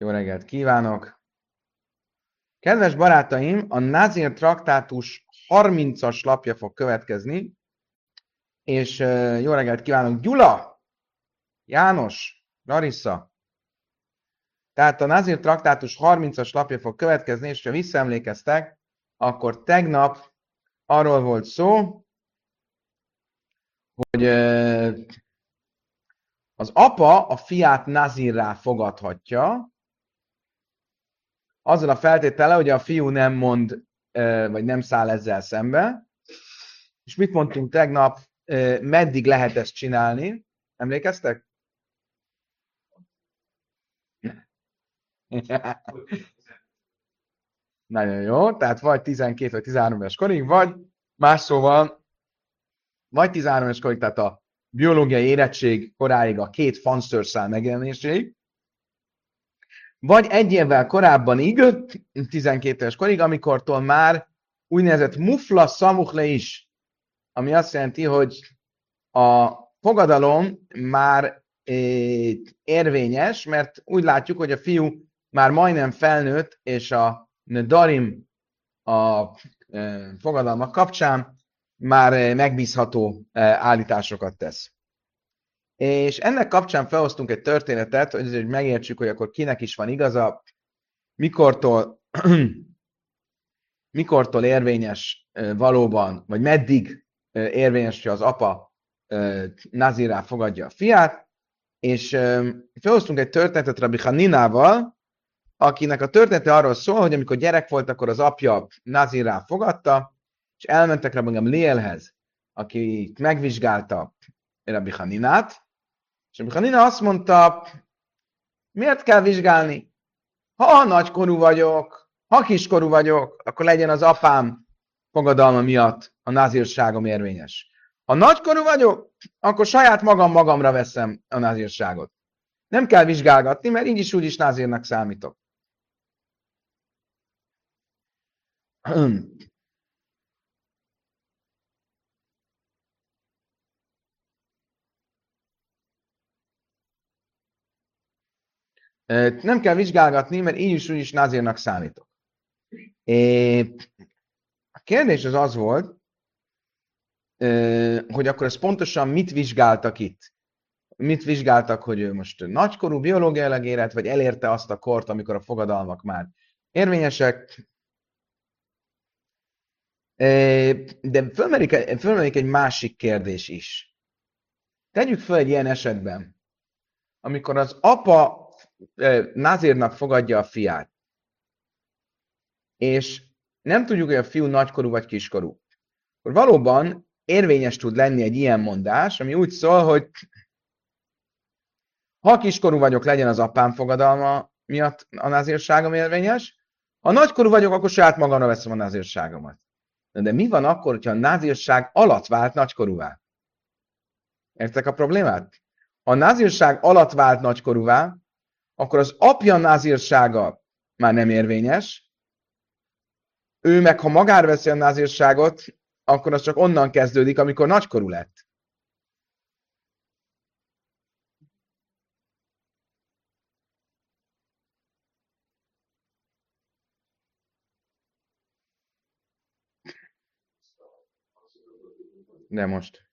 Jó reggelt kívánok! Kedves barátaim, a Nazir traktátus 30-as lapja fog következni, és jó reggelt kívánok! Gyula! János! Larissa! Tehát a Nazir traktátus 30-as lapja fog következni, és ha visszaemlékeztek, akkor tegnap arról volt szó, hogy az apa a fiát Nazirrá fogadhatja, azzal a feltétele, hogy a fiú nem mond, vagy nem száll ezzel szembe. És mit mondtunk tegnap, meddig lehet ezt csinálni? Emlékeztek? Nagyon jó, tehát vagy 12 vagy 13 éves korig, vagy más szóval, vagy 13 éves korig, tehát a biológiai érettség koráig a két fanszörszál megjelenéséig, vagy egy évvel korábban így, 12 éves korig, amikortól már úgynevezett mufla szamuchle is, ami azt jelenti, hogy a fogadalom már érvényes, mert úgy látjuk, hogy a fiú már majdnem felnőtt, és a darim a fogadalmak kapcsán már megbízható állításokat tesz. És ennek kapcsán felhoztunk egy történetet, hogy, megértsük, hogy akkor kinek is van igaza, mikortól, mikortól érvényes valóban, vagy meddig érvényes, hogy az apa Nazirá fogadja a fiát, és felhoztunk egy történetet Rabbi Haninával, akinek a története arról szól, hogy amikor gyerek volt, akkor az apja Nazirá fogadta, és elmentek Rabbi Gamlielhez, aki megvizsgálta Rabbi Haninát, és amikor Nina azt mondta, miért kell vizsgálni? Ha nagykorú vagyok, ha kiskorú vagyok, akkor legyen az apám fogadalma miatt a názírságom érvényes. Ha nagykorú vagyok, akkor saját magam magamra veszem a názírságot. Nem kell vizsgálgatni, mert így is úgy is názírnak számítok. Nem kell vizsgálgatni, mert így is úgy is názírnak számítok. A kérdés az az volt, hogy akkor ez pontosan mit vizsgáltak itt? Mit vizsgáltak, hogy ő most nagykorú biológiailag élet, vagy elérte azt a kort, amikor a fogadalmak már érvényesek? De fölmerik, fölmerik egy másik kérdés is. Tegyük fel egy ilyen esetben, amikor az apa Nazírnak fogadja a fiát, és nem tudjuk, hogy a fiú nagykorú vagy kiskorú, akkor valóban érvényes tud lenni egy ilyen mondás, ami úgy szól, hogy ha kiskorú vagyok, legyen az apám fogadalma miatt a názírságom érvényes, ha nagykorú vagyok, akkor saját magamra veszem a názírságomat. De mi van akkor, hogyha a názírság alatt vált nagykorúvá? Értek a problémát? Ha a názírság alatt vált nagykorúvá, akkor az apja názírsága már nem érvényes, ő meg, ha magára veszi a názírságot, akkor az csak onnan kezdődik, amikor nagykorú lett. De most.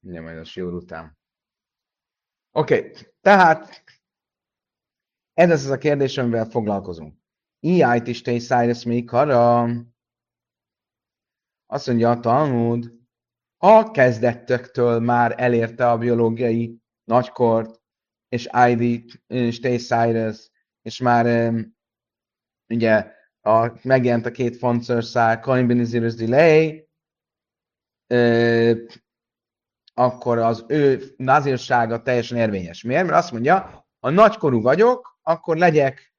Ugye majd a siúr után. Oké, okay. tehát ez az a kérdés, amivel foglalkozunk. Iájt is te Cyrus még kara. Azt mondja a Talmud, ha kezdettöktől már elérte a biológiai nagykort, és ID és te Cyrus, és már ugye a, megjelent a két fontszország, Coin Benizirus Delay, akkor az ő nazírsága teljesen érvényes. Miért? Mert azt mondja, ha nagykorú vagyok, akkor legyek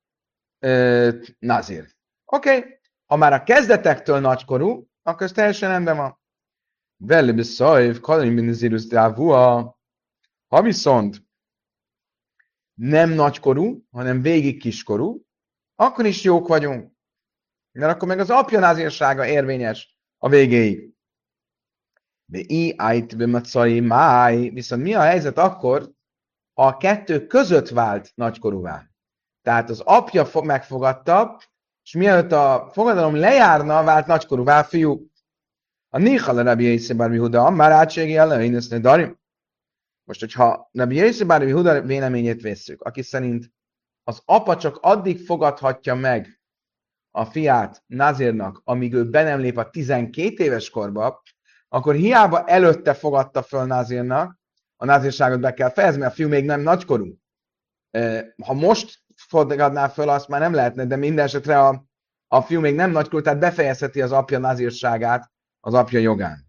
ö, nazír. Oké, okay. ha már a kezdetektől nagykorú, akkor ez teljesen rendben van. Vele beszajv, kalim binizirus dávua. Ha viszont nem nagykorú, hanem végig kiskorú, akkor is jók vagyunk. Mert akkor meg az apja názírsága érvényes a végéig. De i ájt be máj. Viszont mi a helyzet akkor, ha a kettő között vált nagykorúvá? Tehát az apja megfogadta, és mielőtt a fogadalom lejárna, vált nagykorúvá fiú. A Nichal a Rabbi Yészebár Huda, már átségi ellen, darim. Most, hogyha Rabbi Yészebár Huda véleményét vesszük, aki szerint az apa csak addig fogadhatja meg a fiát Nazirnak, amíg ő be nem lép a 12 éves korba, akkor hiába előtte fogadta föl Nazirnak, a nazírságot be kell fejezni, mert a fiú még nem nagykorú. Ha most fogadná föl, azt már nem lehetne, de minden esetre a, a fiú még nem nagykorú, tehát befejezheti az apja nazírságát az apja jogán.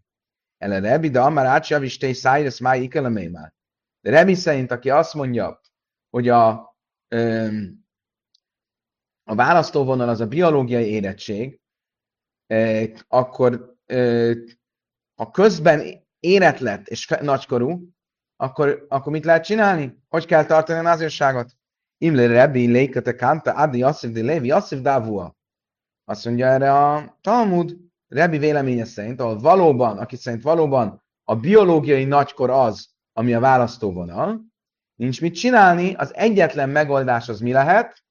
Ele Rebi, de amár átsavisté szájresz máj ikelemémál. De Rebi szerint, aki azt mondja, hogy a, a választóvonal az a biológiai érettség, akkor ha közben érett lett és nagykorú, akkor, akkor mit lehet csinálni? Hogy kell tartani a názírságot? Imle Rebbi, Lékete, Kanta, Adi, Asszif, de Lévi, Asszif, Dávua. Azt mondja erre a Talmud, Rebbi véleménye szerint, ahol valóban, aki szerint valóban a biológiai nagykor az, ami a választóvonal, nincs mit csinálni, az egyetlen megoldás az mi lehet?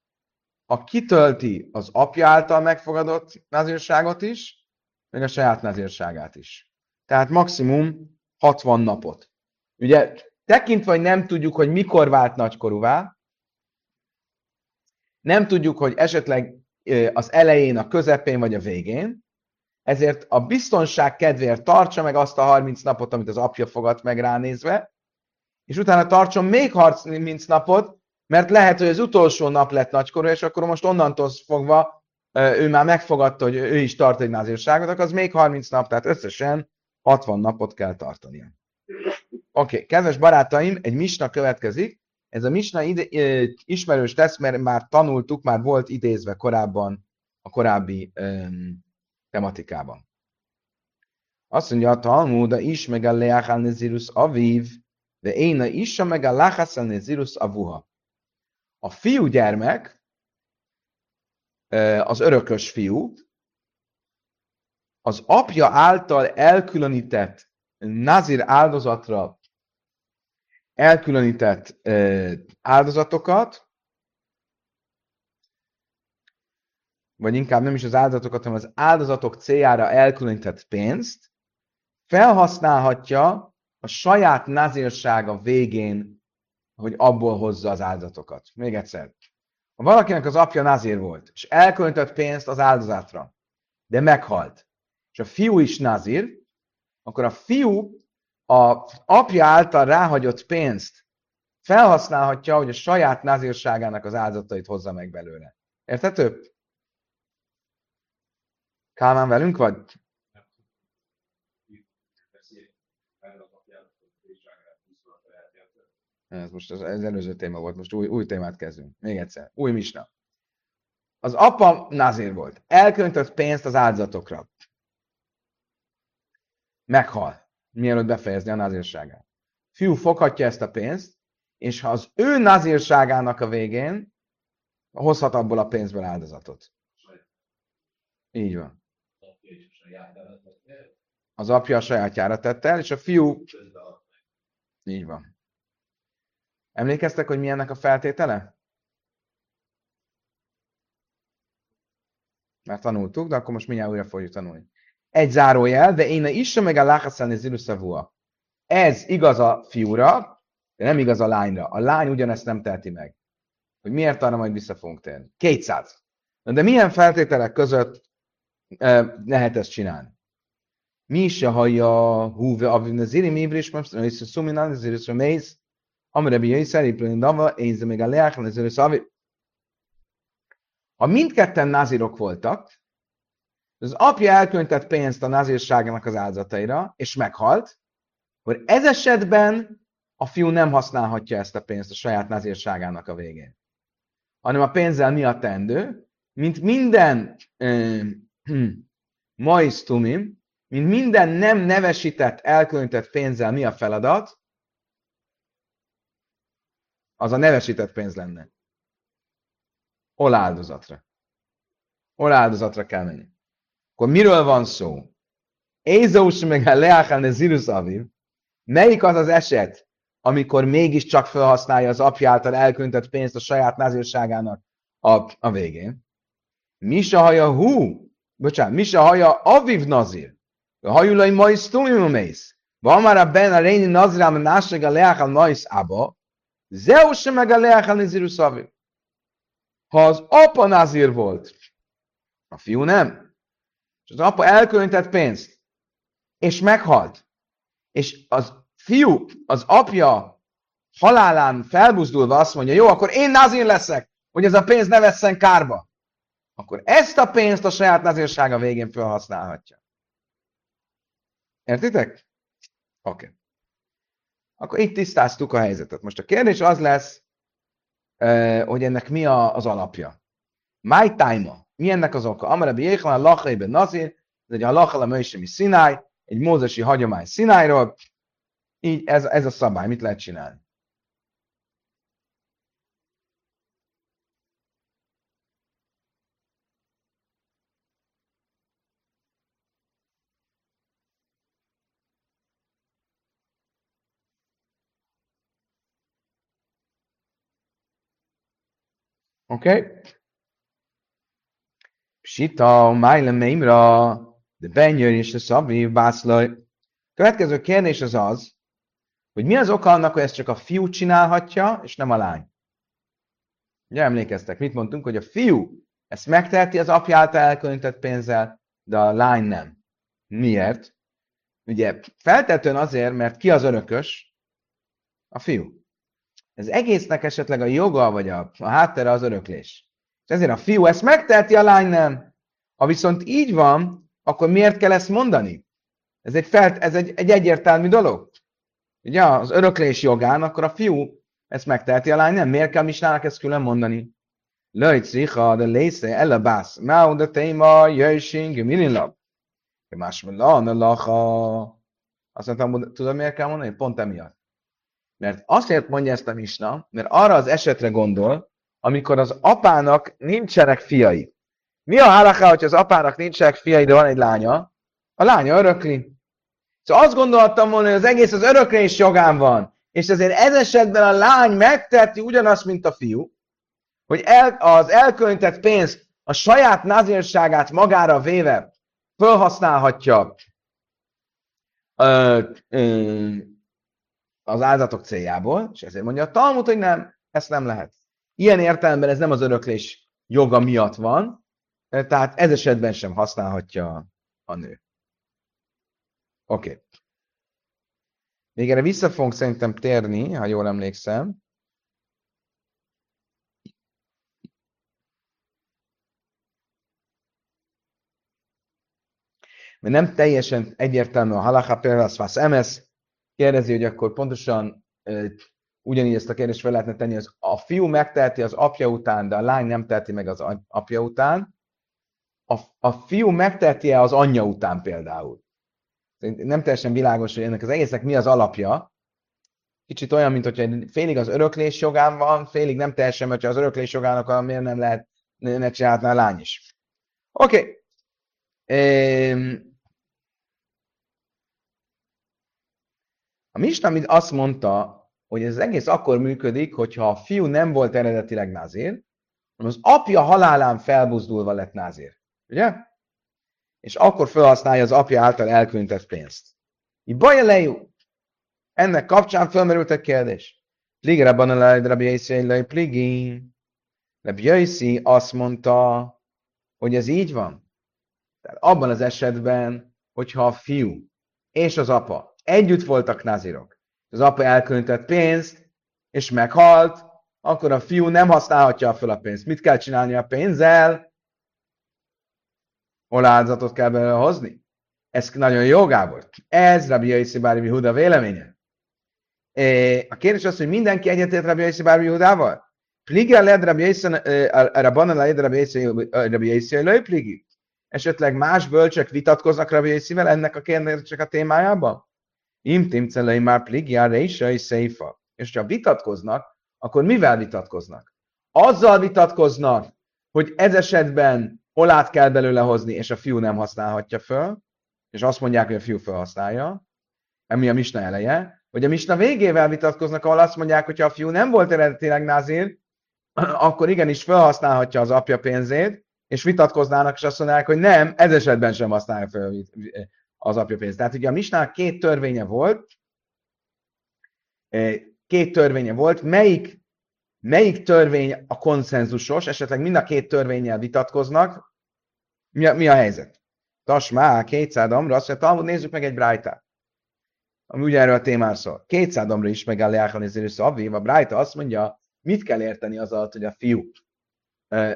Ha kitölti az apja által megfogadott nazírságot is, meg a saját nazírságát is. Tehát maximum 60 napot. Ugye tekintve, hogy nem tudjuk, hogy mikor vált nagykorúvá, nem tudjuk, hogy esetleg az elején, a közepén vagy a végén, ezért a biztonság kedvéért tartsa meg azt a 30 napot, amit az apja fogad meg ránézve, és utána tartson még 30 napot, mert lehet, hogy az utolsó nap lett nagykorú, és akkor most onnantól fogva ő már megfogadta, hogy ő is tart egy názírságot, akkor az még 30 nap, tehát összesen 60 napot kell tartania. Oké, okay. kedves barátaim, egy misna következik. Ez a misna ide, ismerős tesz, mert már tanultuk, már volt idézve korábban a korábbi um, tematikában. Azt mondja a Talmud, is meg a leachal nezirus aviv, de én a is meg a lachaszel nezirus avuha. A fiú gyermek, az örökös fiú, az apja által elkülönített nazir áldozatra elkülönített áldozatokat, vagy inkább nem is az áldozatokat, hanem az áldozatok céljára elkülönített pénzt, felhasználhatja a saját nazírsága végén, hogy abból hozza az áldozatokat. Még egyszer. Ha valakinek az apja nazír volt, és elkülönített pénzt az áldozatra, de meghalt, és a fiú is nazír, akkor a fiú a apja által ráhagyott pénzt felhasználhatja, hogy a saját nazírságának az áldozatait hozza meg belőle. Érthető? Kálmán velünk vagy? Ez most az, az előző téma volt, most új, új témát kezdünk. Még egyszer, új misna. Az apa nazír volt. Elköntött pénzt az áldozatokra. Meghal, mielőtt befejezni a nazírságát. Fiú foghatja ezt a pénzt, és ha az ő nazírságának a végén hozhat abból a pénzből áldozatot. Így van az apja a sajátjára tette el, és a fiú... Így van. Emlékeztek, hogy milyennek a feltétele? Már tanultuk, de akkor most mindjárt újra fogjuk tanulni egy zárójel, de én is meg a láhaszán ez Ez igaz a fiúra, de nem igaz a lányra. A lány ugyanezt nem teheti meg. Hogy miért arra majd vissza fogunk térni. 200. De milyen feltételek között eh, lehet ezt csinálni? Mi is a haja húve, avin az irim ibris, most a szuminán, az iris mész, amire bi jöjszer, iplőn dava, én még a leákon, az iris Ha mindketten názirok voltak, az apja elkülönített pénzt a nazírságának az áldozataira, és meghalt, akkor ez esetben a fiú nem használhatja ezt a pénzt a saját nazírságának a végén. Hanem a pénzzel mi a tendő? Mint minden eh, maisztumim, mint minden nem nevesített, elkülönített pénzzel mi a feladat? Az a nevesített pénz lenne. Hol áldozatra? Hol áldozatra kell menni? Akkor miről van szó? Ézós meg a leáchán zirus aviv. Melyik az az eset, amikor mégiscsak felhasználja az apja által elköntött pénzt a saját názírságának a, a végén? Misa haja hú, bocsánat, Misa haja aviv nazir. Hajulai majsz tumimumész. Van már a ben a réni nazirám náseg a leáchán majsz abba. Zeus meg a leáchán zirus aviv. Ha az apa nazír volt, a fiú nem, és az apa elkönyvtett pénzt, és meghalt, és az fiú, az apja halálán felbuzdulva azt mondja, jó, akkor én nazír leszek, hogy ez a pénz ne vesszen kárba, akkor ezt a pénzt a saját nazírsága végén felhasználhatja. Értitek? Oké. Okay. Akkor itt tisztáztuk a helyzetet. Most a kérdés az lesz, hogy ennek mi az alapja. My time Mi ennek az oka? Amara bi Jéhan, a Lachaiben Nazir, ez egy a Lachal a Szináj, egy mózesi hagyomány Szinájról. Így ez, ez a szabály, mit lehet csinálni? Oké? Okay? Sita, Májle Meimra, de Benyőr és a Szabi, Bászlaj. Következő kérdés az az, hogy mi az oka annak, hogy ezt csak a fiú csinálhatja, és nem a lány. Ugye emlékeztek, mit mondtunk, hogy a fiú ezt megteheti az apja által elkülönített pénzzel, de a lány nem. Miért? Ugye feltetően azért, mert ki az örökös? A fiú. Ez egésznek esetleg a joga, vagy a, a háttere az öröklés. És ezért a fiú ezt megteheti, a lány nem. Ha viszont így van, akkor miért kell ezt mondani? Ez egy, felt, ez egy, egy egyértelmű dolog. Ugye az öröklés jogán, akkor a fiú ezt megteheti, a lány nem. Miért kell Misnának ezt külön mondani? Löjt richa, de lésze, elabász, máu, de téma, jöjsing, mininlap. Más mondja, lacha. Azt mondtam, tudod miért kell mondani? Pont emiatt. Mert azért mondja ezt a misna, mert arra az esetre gondol, amikor az apának nincsenek fiai. Mi a halaká, hogy az apának nincsenek fiai, de van egy lánya? A lánya örökli. Szóval azt gondoltam volna, hogy az egész az öröklés jogán van. És ezért ez esetben a lány megteheti ugyanazt, mint a fiú, hogy el, az elkönyvtett pénzt a saját nazírságát magára véve felhasználhatja ö, ö, az áldatok céljából, és ezért mondja a Talmud, hogy nem, ezt nem lehet. Ilyen értelemben ez nem az öröklés joga miatt van, tehát ez esetben sem használhatja a nő. Oké. Okay. Még erre vissza fogunk szerintem térni, ha jól emlékszem. Mert nem teljesen egyértelmű a halacha, például az MS, kérdezi, hogy akkor pontosan ugyanígy ezt a kérdést fel lehetne tenni, az a fiú megteheti az apja után, de a lány nem teheti meg az apja után. A, a fiú megteheti-e az anyja után például? Nem teljesen világos, hogy ennek az egésznek mi az alapja. Kicsit olyan, mint hogyha félig az öröklés jogán van, félig nem teljesen, mert az öröklés jogának miért nem lehet, ne csinálhatná a lány is. Oké. Okay. A Misna azt mondta, hogy ez egész akkor működik, hogyha a fiú nem volt eredetileg názér, hanem az apja halálán felbuzdulva lett názér. Ugye? És akkor felhasználja az apja által elkülönített pénzt. I baj Ennek kapcsán felmerült egy kérdés. Pligrában a lejt Rabbi Yisrael pligi. Rabbi azt mondta, hogy ez így van. Tehát abban az esetben, hogyha a fiú és az apa együtt voltak nazirok. Az apa elkülönített pénzt, és meghalt, akkor a fiú nem használhatja fel a pénzt. Mit kell csinálni a pénzzel? Hol kell belőle hozni? Ez nagyon jó, Gábor. Ez Rabbi Yaisi Bárbi Huda véleménye. A kérdés az, hogy mindenki egyetért Rabbi Yaisi Bárbi Hudával? Pligia led Rabbi Yaisi, Rabbanan led Rabbi Yaisi, pligi? Esetleg más bölcsök vitatkoznak Rabbi Yaisivel ennek a kérdések a témájában? Im timcelei már pligia reisai szeifa. És ha vitatkoznak, akkor mivel vitatkoznak? Azzal vitatkoznak, hogy ez esetben olát kell belőle hozni, és a fiú nem használhatja föl, és azt mondják, hogy a fiú felhasználja, ami a misna eleje, hogy a misna végével vitatkoznak, ahol azt mondják, hogy ha a fiú nem volt eredetileg názír, akkor igenis felhasználhatja az apja pénzét, és vitatkoznának, és azt mondanák, hogy nem, ez esetben sem használja fel az apja pénzt. Tehát ugye a misnák két törvénye volt, két törvénye volt, melyik, melyik törvény a konszenzusos, esetleg mind a két törvényel vitatkoznak, mi a, mi a helyzet? Tasmá, 200 amra, azt mondja, Talmud, nézzük meg egy brájtát. Ami ugye erről a témáról szól. 200 amra is meg nézni, Aviv, a brájta azt mondja, mit kell érteni az alatt, hogy a fiú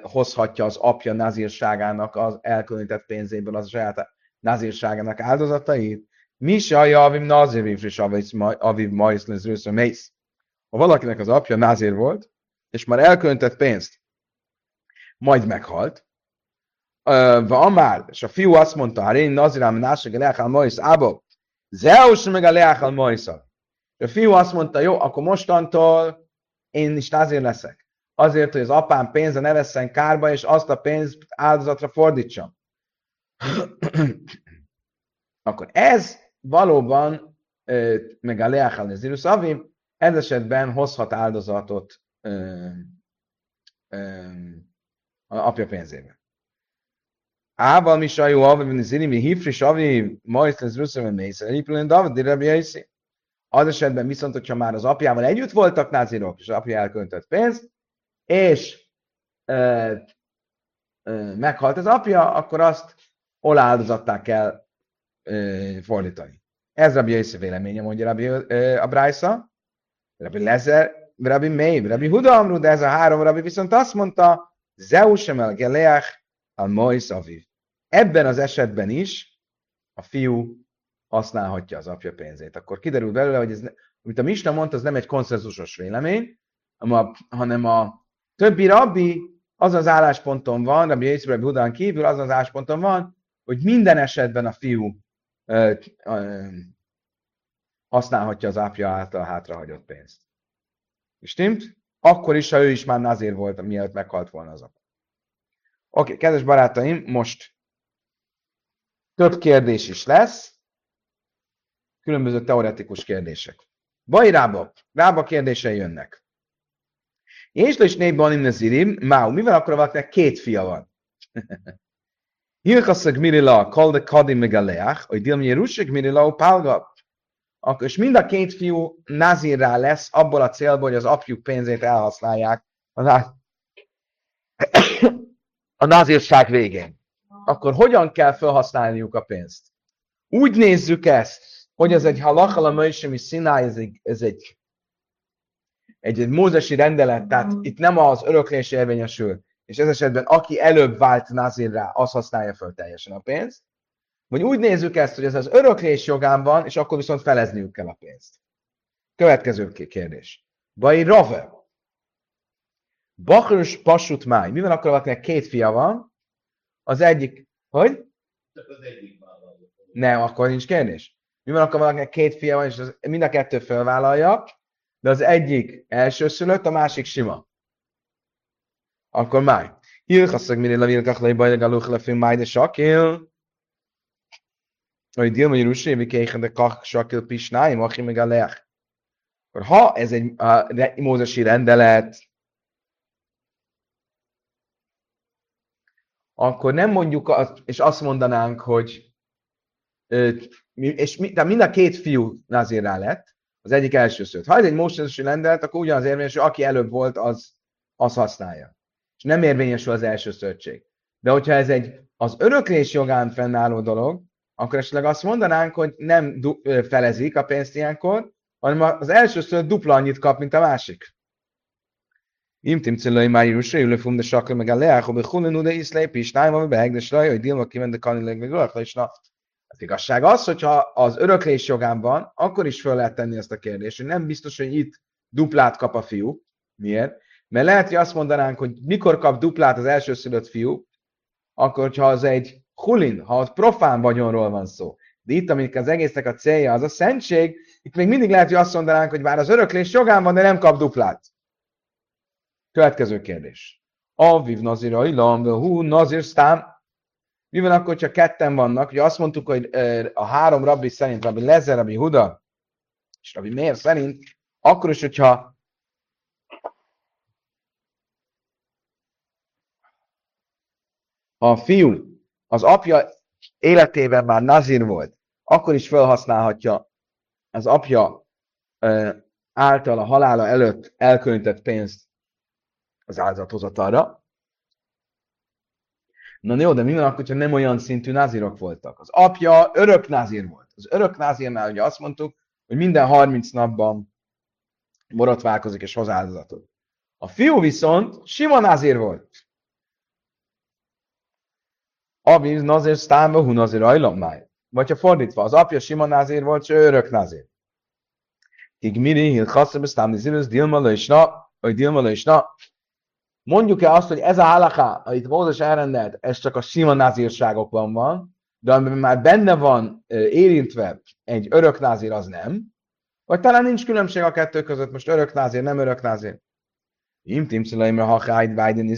hozhatja az apja nazírságának az elkülönített pénzéből az saját nazírságának áldozatait? Mi se a javim nazir és aviv majsz lesz mész. Ha valakinek az apja nazír volt, és már elkülönített pénzt, majd meghalt, va amár, és a fiú azt mondta, hát én nazirám násig leállál majsz, ába, zeus meg a leállál majszal. A fiú azt mondta, jó, akkor mostantól én is nazír leszek. Azért, hogy az apám pénze ne vesszen kárba, és azt a pénzt áldozatra fordítsam. akkor ez valóban meg a Leachal Nezirus ez esetben hozhat áldozatot ö, ö, a apja pénzében. Ával mi sajó avim, zini mi hifris avi, majsz lesz russzöven mészre, hipülön David, Rabbi Az esetben viszont, hogyha már az apjával együtt voltak názirok, és apja elköntött pénzt, és ö, ö, meghalt az apja, akkor azt oláldozattá kell fordítani. Ez Rabbi Yosef véleménye, mondja Rabbi a Brájsza. Rabbi Lezer, Rabbi Meir, Rabbi Huda Amru, de ez a három Rabbi viszont azt mondta, Zeusem el Geleach al Mois Aviv. Ebben az esetben is a fiú használhatja az apja pénzét. Akkor kiderül belőle, hogy ez, amit a Misna mondta, az nem egy konszenzusos vélemény, hanem a többi rabbi az az állásponton van, Rabbi Yosef, Rabbi Hudán kívül az az állásponton van, hogy minden esetben a fiú használhatja az apja által hátrahagyott pénzt. És stimmt? Akkor is, ha ő is már nazér volt, mielőtt meghalt volna az apa. Oké, kedves barátaim, most több kérdés is lesz, különböző teoretikus kérdések. Baj rába, rába kérdései jönnek. És is négy banim nezirim, máu, mivel akkor valakinek két fia van? Hilchaszak mirila, kal de kadim megaleach, hogy dilm Jerusik mirila, pálga. Akkor, és mind a két fiú nazirrá lesz abból a célból, hogy az apjuk pénzét elhasználják a, a nazírság végén. Akkor hogyan kell felhasználniuk a pénzt? Úgy nézzük ezt, hogy ez egy halakala möjsemi szináj, ez egy, ez egy, egy, egy mózesi rendelet, tehát itt nem az öröklés érvényesül, és ez esetben aki előbb vált Nazirrá, az használja föl teljesen a pénzt. Vagy úgy nézzük ezt, hogy ez az öröklés jogán van, és akkor viszont felezniük kell a pénzt. Következő kérdés. Baj Rave. Bachrus Pasut Máj. Mivel akkor valakinek két fia van? Az egyik, hogy? Csak az egyik Nem, akkor nincs kérdés. Mivel akkor valakinek két fia van, és az, mind a kettő felvállalja, de az egyik elsőszülött, a másik sima akkor máj. Hilchaszak mire levil kachlai bajlag aluch lefil máj de sakil. Hogy díl mondja Rusévi kéhen de kach sakil pisnáim, aki meg a leach. Akkor ha ez egy a, mózesi rendelet, akkor nem mondjuk, azt, és azt mondanánk, hogy és de mind a két fiú nazírá lett, az egyik első szőt. Ha ez egy mózesi rendelet, akkor ugyanaz érvényes, hogy aki előbb volt, az, az használja nem érvényesül az első szövetség. De hogyha ez egy az öröklés jogán fennálló dolog, akkor esetleg azt mondanánk, hogy nem du- felezik a pénzt ilyenkor, hanem az első szőt dupla annyit kap, mint a másik. Imtim cilai már jusra, ülő fum de sakra meg a leák, hogy hulen ude iszlej pisnáj, vagy beheg, de sraj, hogy dilma kiment a kanileg meg ölakla is naft. Az igazság az, hogyha az öröklés jogán van, akkor is föl lehet tenni ezt a kérdést, hogy nem biztos, hogy itt duplát kap a fiú. Miért? Mert lehet, hogy azt mondanánk, hogy mikor kap duplát az elsőszülött fiú, akkor, ha az egy hulin, ha ott profán vagyonról van szó, de itt, amik az egésznek a célja, az a szentség, itt még mindig lehet, hogy azt mondanánk, hogy bár az öröklés jogán van, de nem kap duplát. Következő kérdés. Aviv nazira ilam, hú nazir sztám. Mi van akkor, ha ketten vannak? Ugye azt mondtuk, hogy a három rabbi szerint, rabbi Lezer, rabbi Huda, és rabbi Mér szerint, akkor is, hogyha a fiú az apja életében már nazir volt, akkor is felhasználhatja az apja által a halála előtt elkülönített pénzt az áldozathozatalra. Na jó, de mi van akkor, hogyha nem olyan szintű názirok voltak? Az apja örök názír volt. Az örök názírnál ugye azt mondtuk, hogy minden 30 napban borotválkozik és hoz áldozatot. A fiú viszont sima názír volt. Aviv nazir sztánva hu nazir ajlammáj. Vagy ha fordítva, az apja sima názír volt, és ő örök názír. Tigmiri, hil chasszab, sztámni zirőz, dilma na, vagy dilma na. Mondjuk-e azt, hogy ez a halaká, amit Mózes elrendelt, ez csak a sima názírságokban van, de amiben már benne van érintve egy örök názír, az nem. Vagy talán nincs különbség a kettő között, most örök názír, nem örök názír. Szüleimre, ha hájt vájden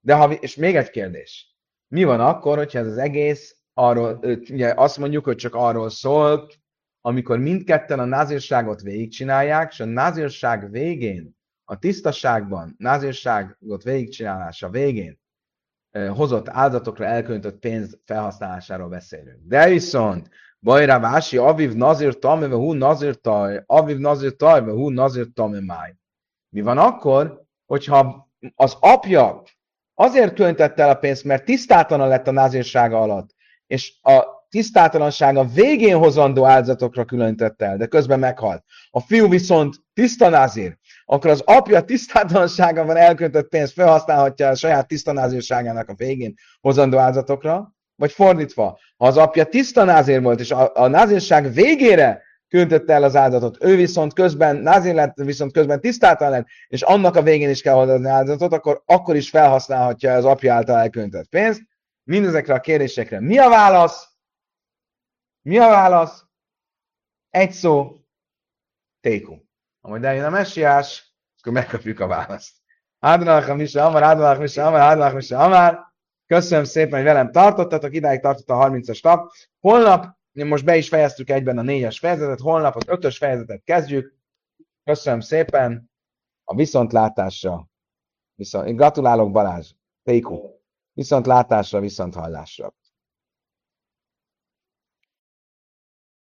De ha, és még egy kérdés. Mi van akkor, hogyha ez az egész arról, ugye azt mondjuk, hogy csak arról szól, amikor mindketten a názírságot végigcsinálják, és a názírság végén, a tisztaságban, názírságot végigcsinálása végén hozott áldozatokra elköltött pénz felhasználásáról beszélünk. De viszont, Bajra Vási, Aviv Nazir Tame, Hú Nazir Taj, Aviv Nazir Taj, Hú Nazir Tame Máj. Mi van akkor, hogyha az apja azért költette el a pénzt, mert tisztátlan lett a názírsága alatt, és a tisztátalansága végén hozandó áldozatokra különítette el, de közben meghalt. A fiú viszont tiszta názír, akkor az apja van elköntött pénzt felhasználhatja a saját tisztanázírságának a végén hozandó áldozatokra, vagy fordítva, ha az apja tisztanázér volt, és a, a názírság végére köntötte el az áldozatot, ő viszont közben, názír lett, viszont közben tisztáltan lett, és annak a végén is kell hozni áldozatot, akkor, akkor is felhasználhatja az apja által elköntött pénzt. Mindezekre a kérdésekre mi a válasz? Mi a válasz? Egy szó. Ha majd eljön a messiás, akkor megkapjuk a választ. Ádonach Misa Amar, Ádonach Misa Amar, Ádonach Misa Amar. Köszönöm szépen, hogy velem tartottatok, idáig tartott a 30-as nap. Holnap, most be is fejeztük egyben a négyes fejezetet, holnap az ötös fejezetet kezdjük. Köszönöm szépen a viszontlátásra. Viszont, gratulálok Balázs, Péku. Viszontlátásra, viszont hallásra.